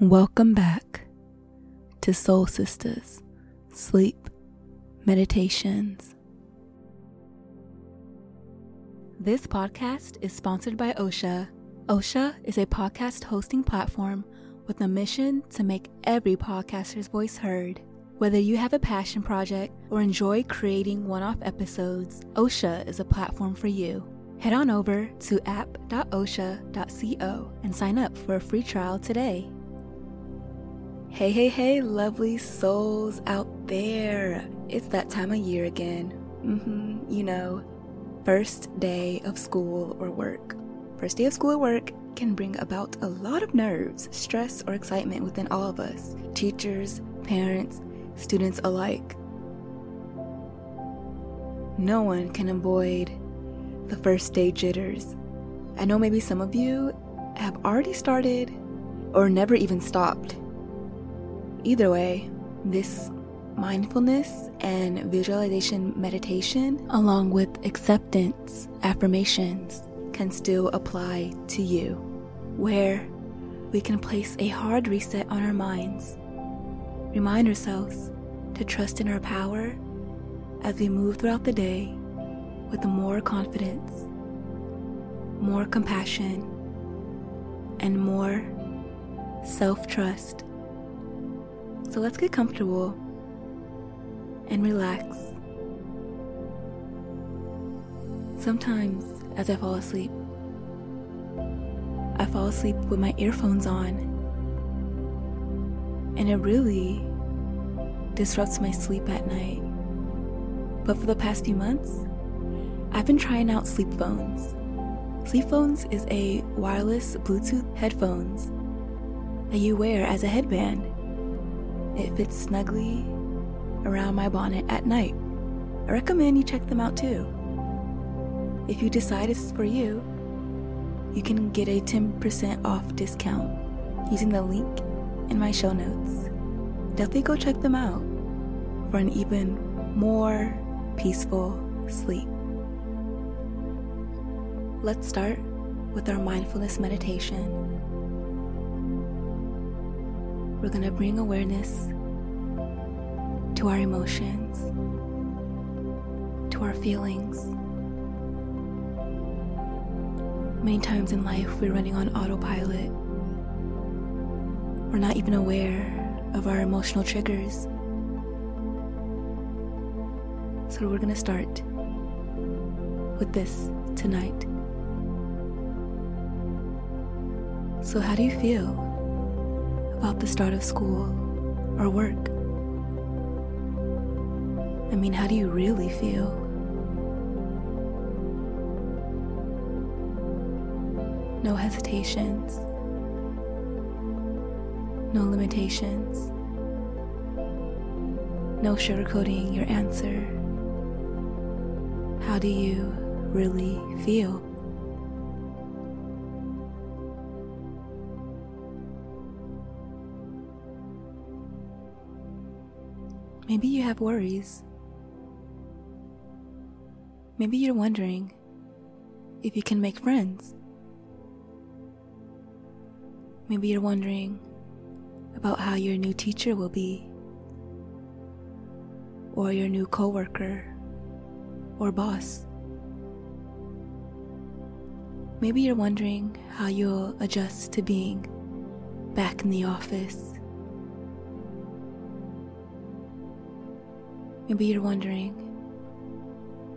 Welcome back to Soul Sistas Sleep Meditations. This podcast is sponsored by OSHA. OSHA is a podcast hosting platform with a mission to make every podcaster's voice heard. Whether you have a passion project or enjoy creating one off episodes, OSHA is a platform for you. Head on over to app.osha.co and sign up for a free trial today. Hey, hey, hey, lovely souls out there. It's that time of year again. Mm-hmm, you know, first day of school or work. First day of school or work can bring about a lot of nerves, stress, or excitement within all of us teachers, parents, students alike. No one can avoid the first day jitters. I know maybe some of you have already started or never even stopped Either way, this mindfulness and visualization meditation, along with acceptance affirmations, can still apply to you, where we can place a hard reset on our minds, remind ourselves to trust in our power as we move throughout the day with more confidence, more compassion, and more self trust. So let's get comfortable and relax. Sometimes, as I fall asleep, I fall asleep with my earphones on, and it really disrupts my sleep at night. But for the past few months, I've been trying out SleepPhones. Sleep phones is a wireless Bluetooth headphones that you wear as a headband it fits snugly around my bonnet at night. I recommend you check them out too. If you decide it's for you, you can get a 10% off discount using the link in my show notes. Definitely go check them out for an even more peaceful sleep. Let's start with our mindfulness meditation. We're going to bring awareness to our emotions, to our feelings. Many times in life, we're running on autopilot. We're not even aware of our emotional triggers. So, we're going to start with this tonight. So, how do you feel about the start of school or work? I mean, how do you really feel? No hesitations, no limitations, no sugarcoating your answer. How do you really feel? Maybe you have worries. Maybe you're wondering if you can make friends. Maybe you're wondering about how your new teacher will be, or your new coworker, or boss. Maybe you're wondering how you'll adjust to being back in the office Maybe you're wondering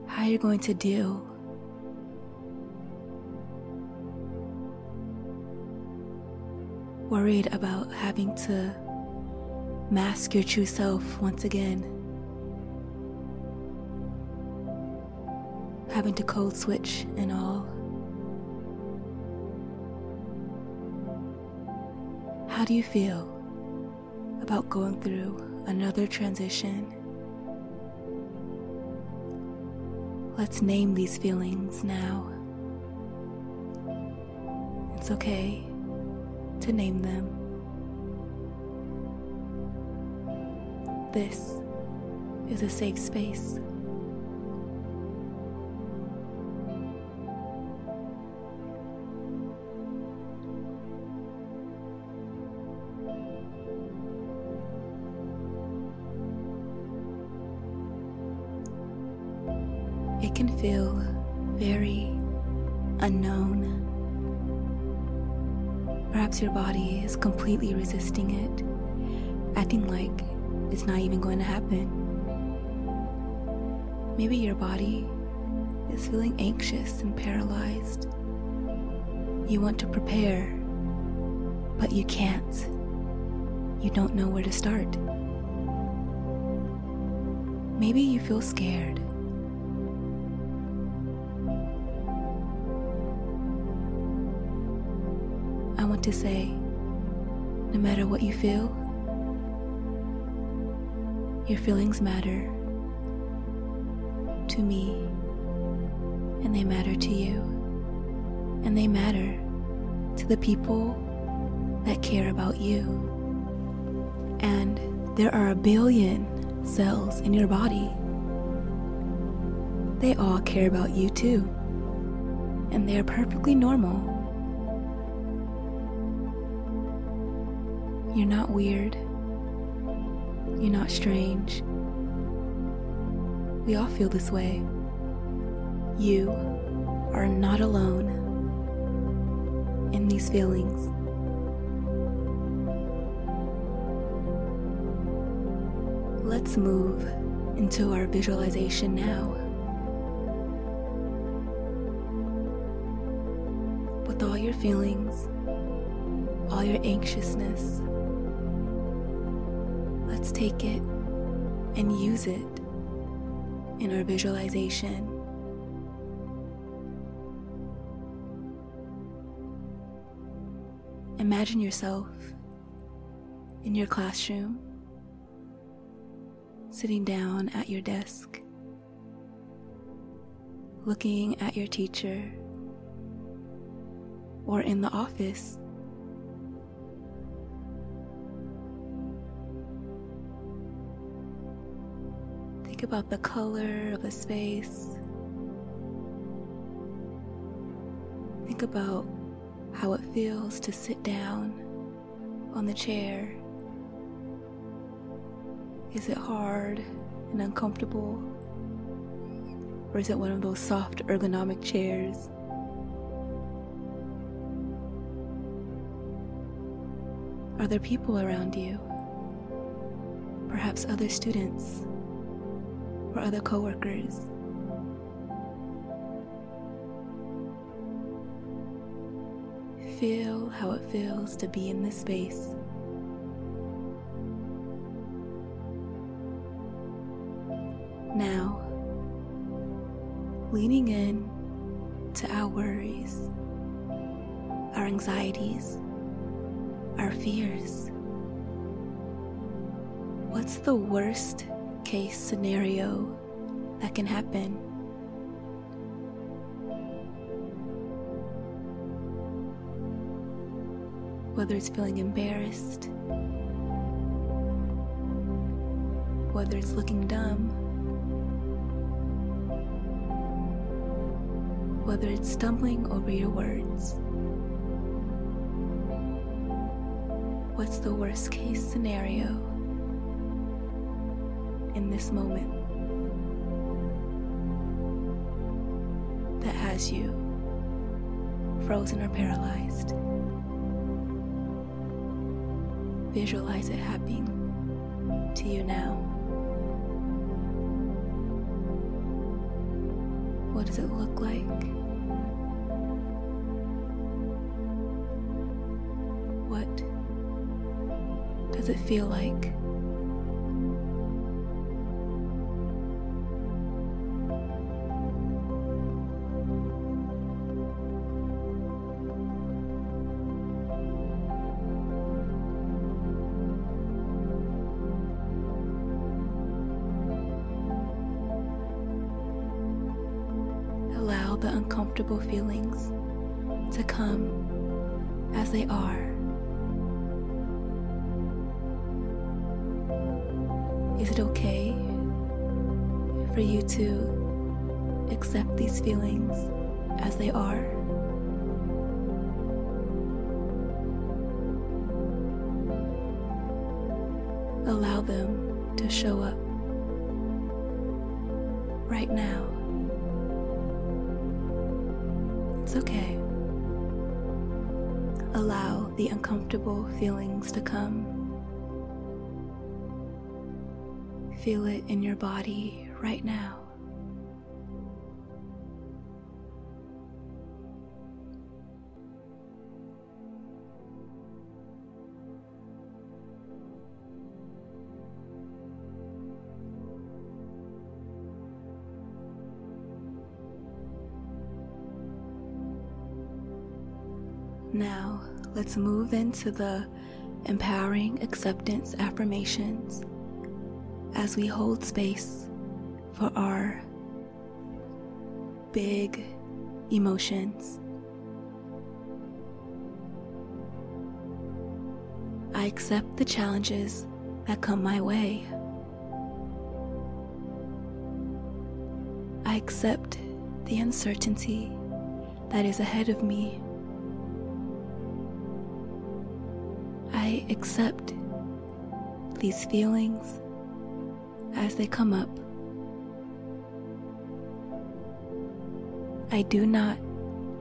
how you're going to deal worried about having to mask your true self once again, having to code switch and all. How do you feel about going through another transition? Let's name these feelings now. It's okay to name them. This is a safe space. It can feel very unknown. Perhaps your body is completely resisting it, acting like it's not even going to happen. Maybe your body is feeling anxious and paralyzed. You want to prepare, but you can't. You don't know where to start. Maybe you feel scared. To say, no matter what you feel, your feelings matter to me, and they matter to you, and they matter to the people that care about you. And there are a billion cells in your body. They all care about you too, and they are perfectly normal. You're not weird. You're not strange. We all feel this way. You are not alone in these feelings. Let's move into our visualization now. With all your feelings, all your anxiousness, let's take it and use it in our visualization. Imagine yourself in your classroom, sitting down at your desk, looking at your teacher, or in the office. Think about the color of the space. Think about how it feels to sit down on the chair. Is it hard and uncomfortable? Or is it one of those soft ergonomic chairs? Are there people around you? Perhaps other students or other coworkers? Feel how it feels to be in this space. Now, leaning in to our worries, our anxieties, our fears. What's the worst case scenario that can happen? Whether it's feeling embarrassed, whether it's looking dumb, whether it's stumbling over your words. What's the worst case scenario in this moment that has you frozen or paralyzed? Visualize it happening to you now. What does it look like? What does it feel like? Is it okay for you to accept these feelings as they are? Allow them to show up right now. it's okay. Allow the uncomfortable feelings to come. Feel it in your body right now. Now, let's move into the empowering acceptance affirmations as we hold space for our big emotions. I accept the challenges that come my way. I accept the uncertainty that is ahead of me. I accept these feelings as they come up. I do not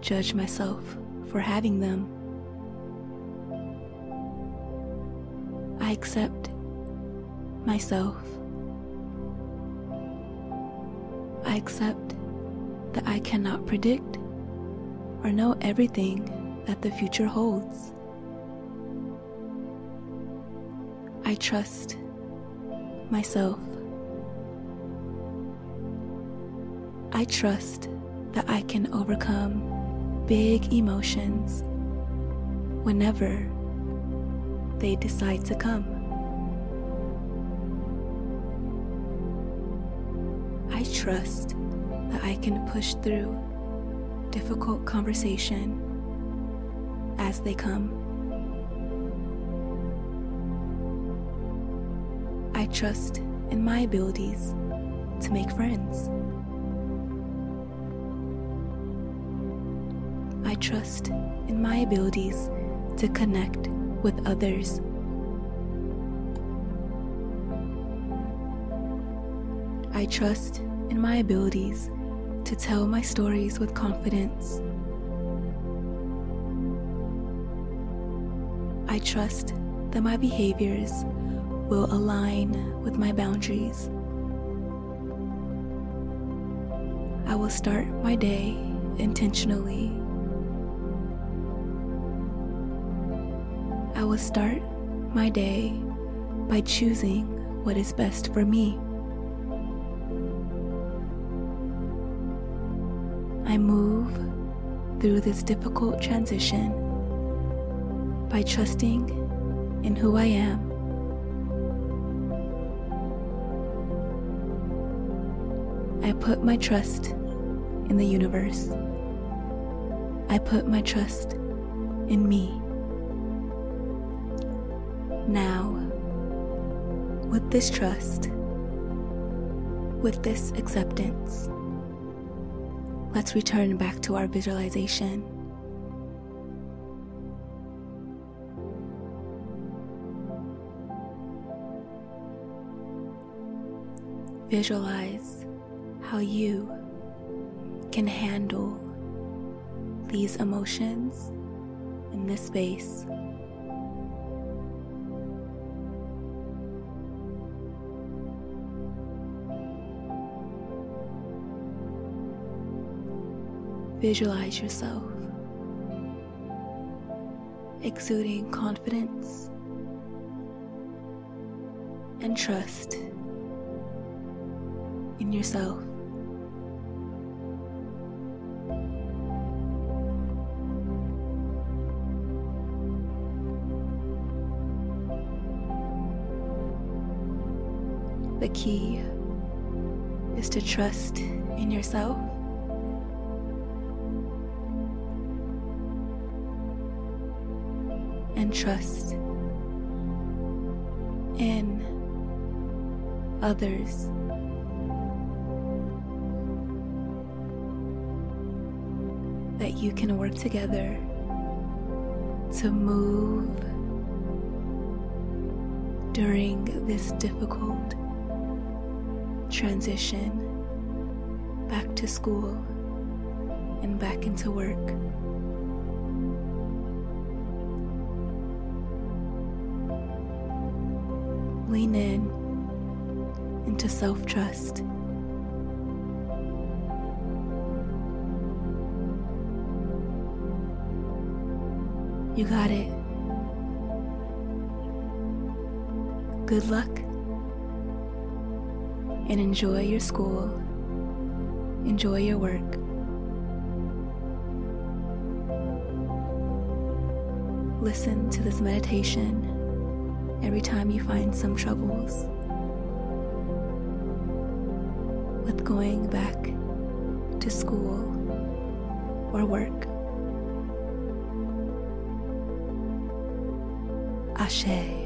judge myself for having them. I accept myself. I accept that I cannot predict or know everything that the future holds. I trust myself. I trust that I can overcome big emotions whenever they decide to come. I trust that I can push through difficult conversation as they come. I trust in my abilities to make friends. Trust in my abilities to connect with others. I trust in my abilities to tell my stories with confidence. I trust that my behaviors will align with my boundaries. I will start my day intentionally. Will start my day by choosing what is best for me. I move through this difficult transition by trusting in who I am I put my trust in the universe. I put my trust in me. Now, with this trust, with this acceptance, let's return back to our visualization. Visualize how you can handle these emotions in this space. Visualize yourself exuding confidence and trust in yourself. The key is to trust in yourself. Trust in others. That you can work together to move during this difficult transition back to school and back into work. Lean in into self trust. You got it. Good luck and enjoy your school. Enjoy your work. Listen to this meditation every time you find some troubles with going back to school or work. Asé.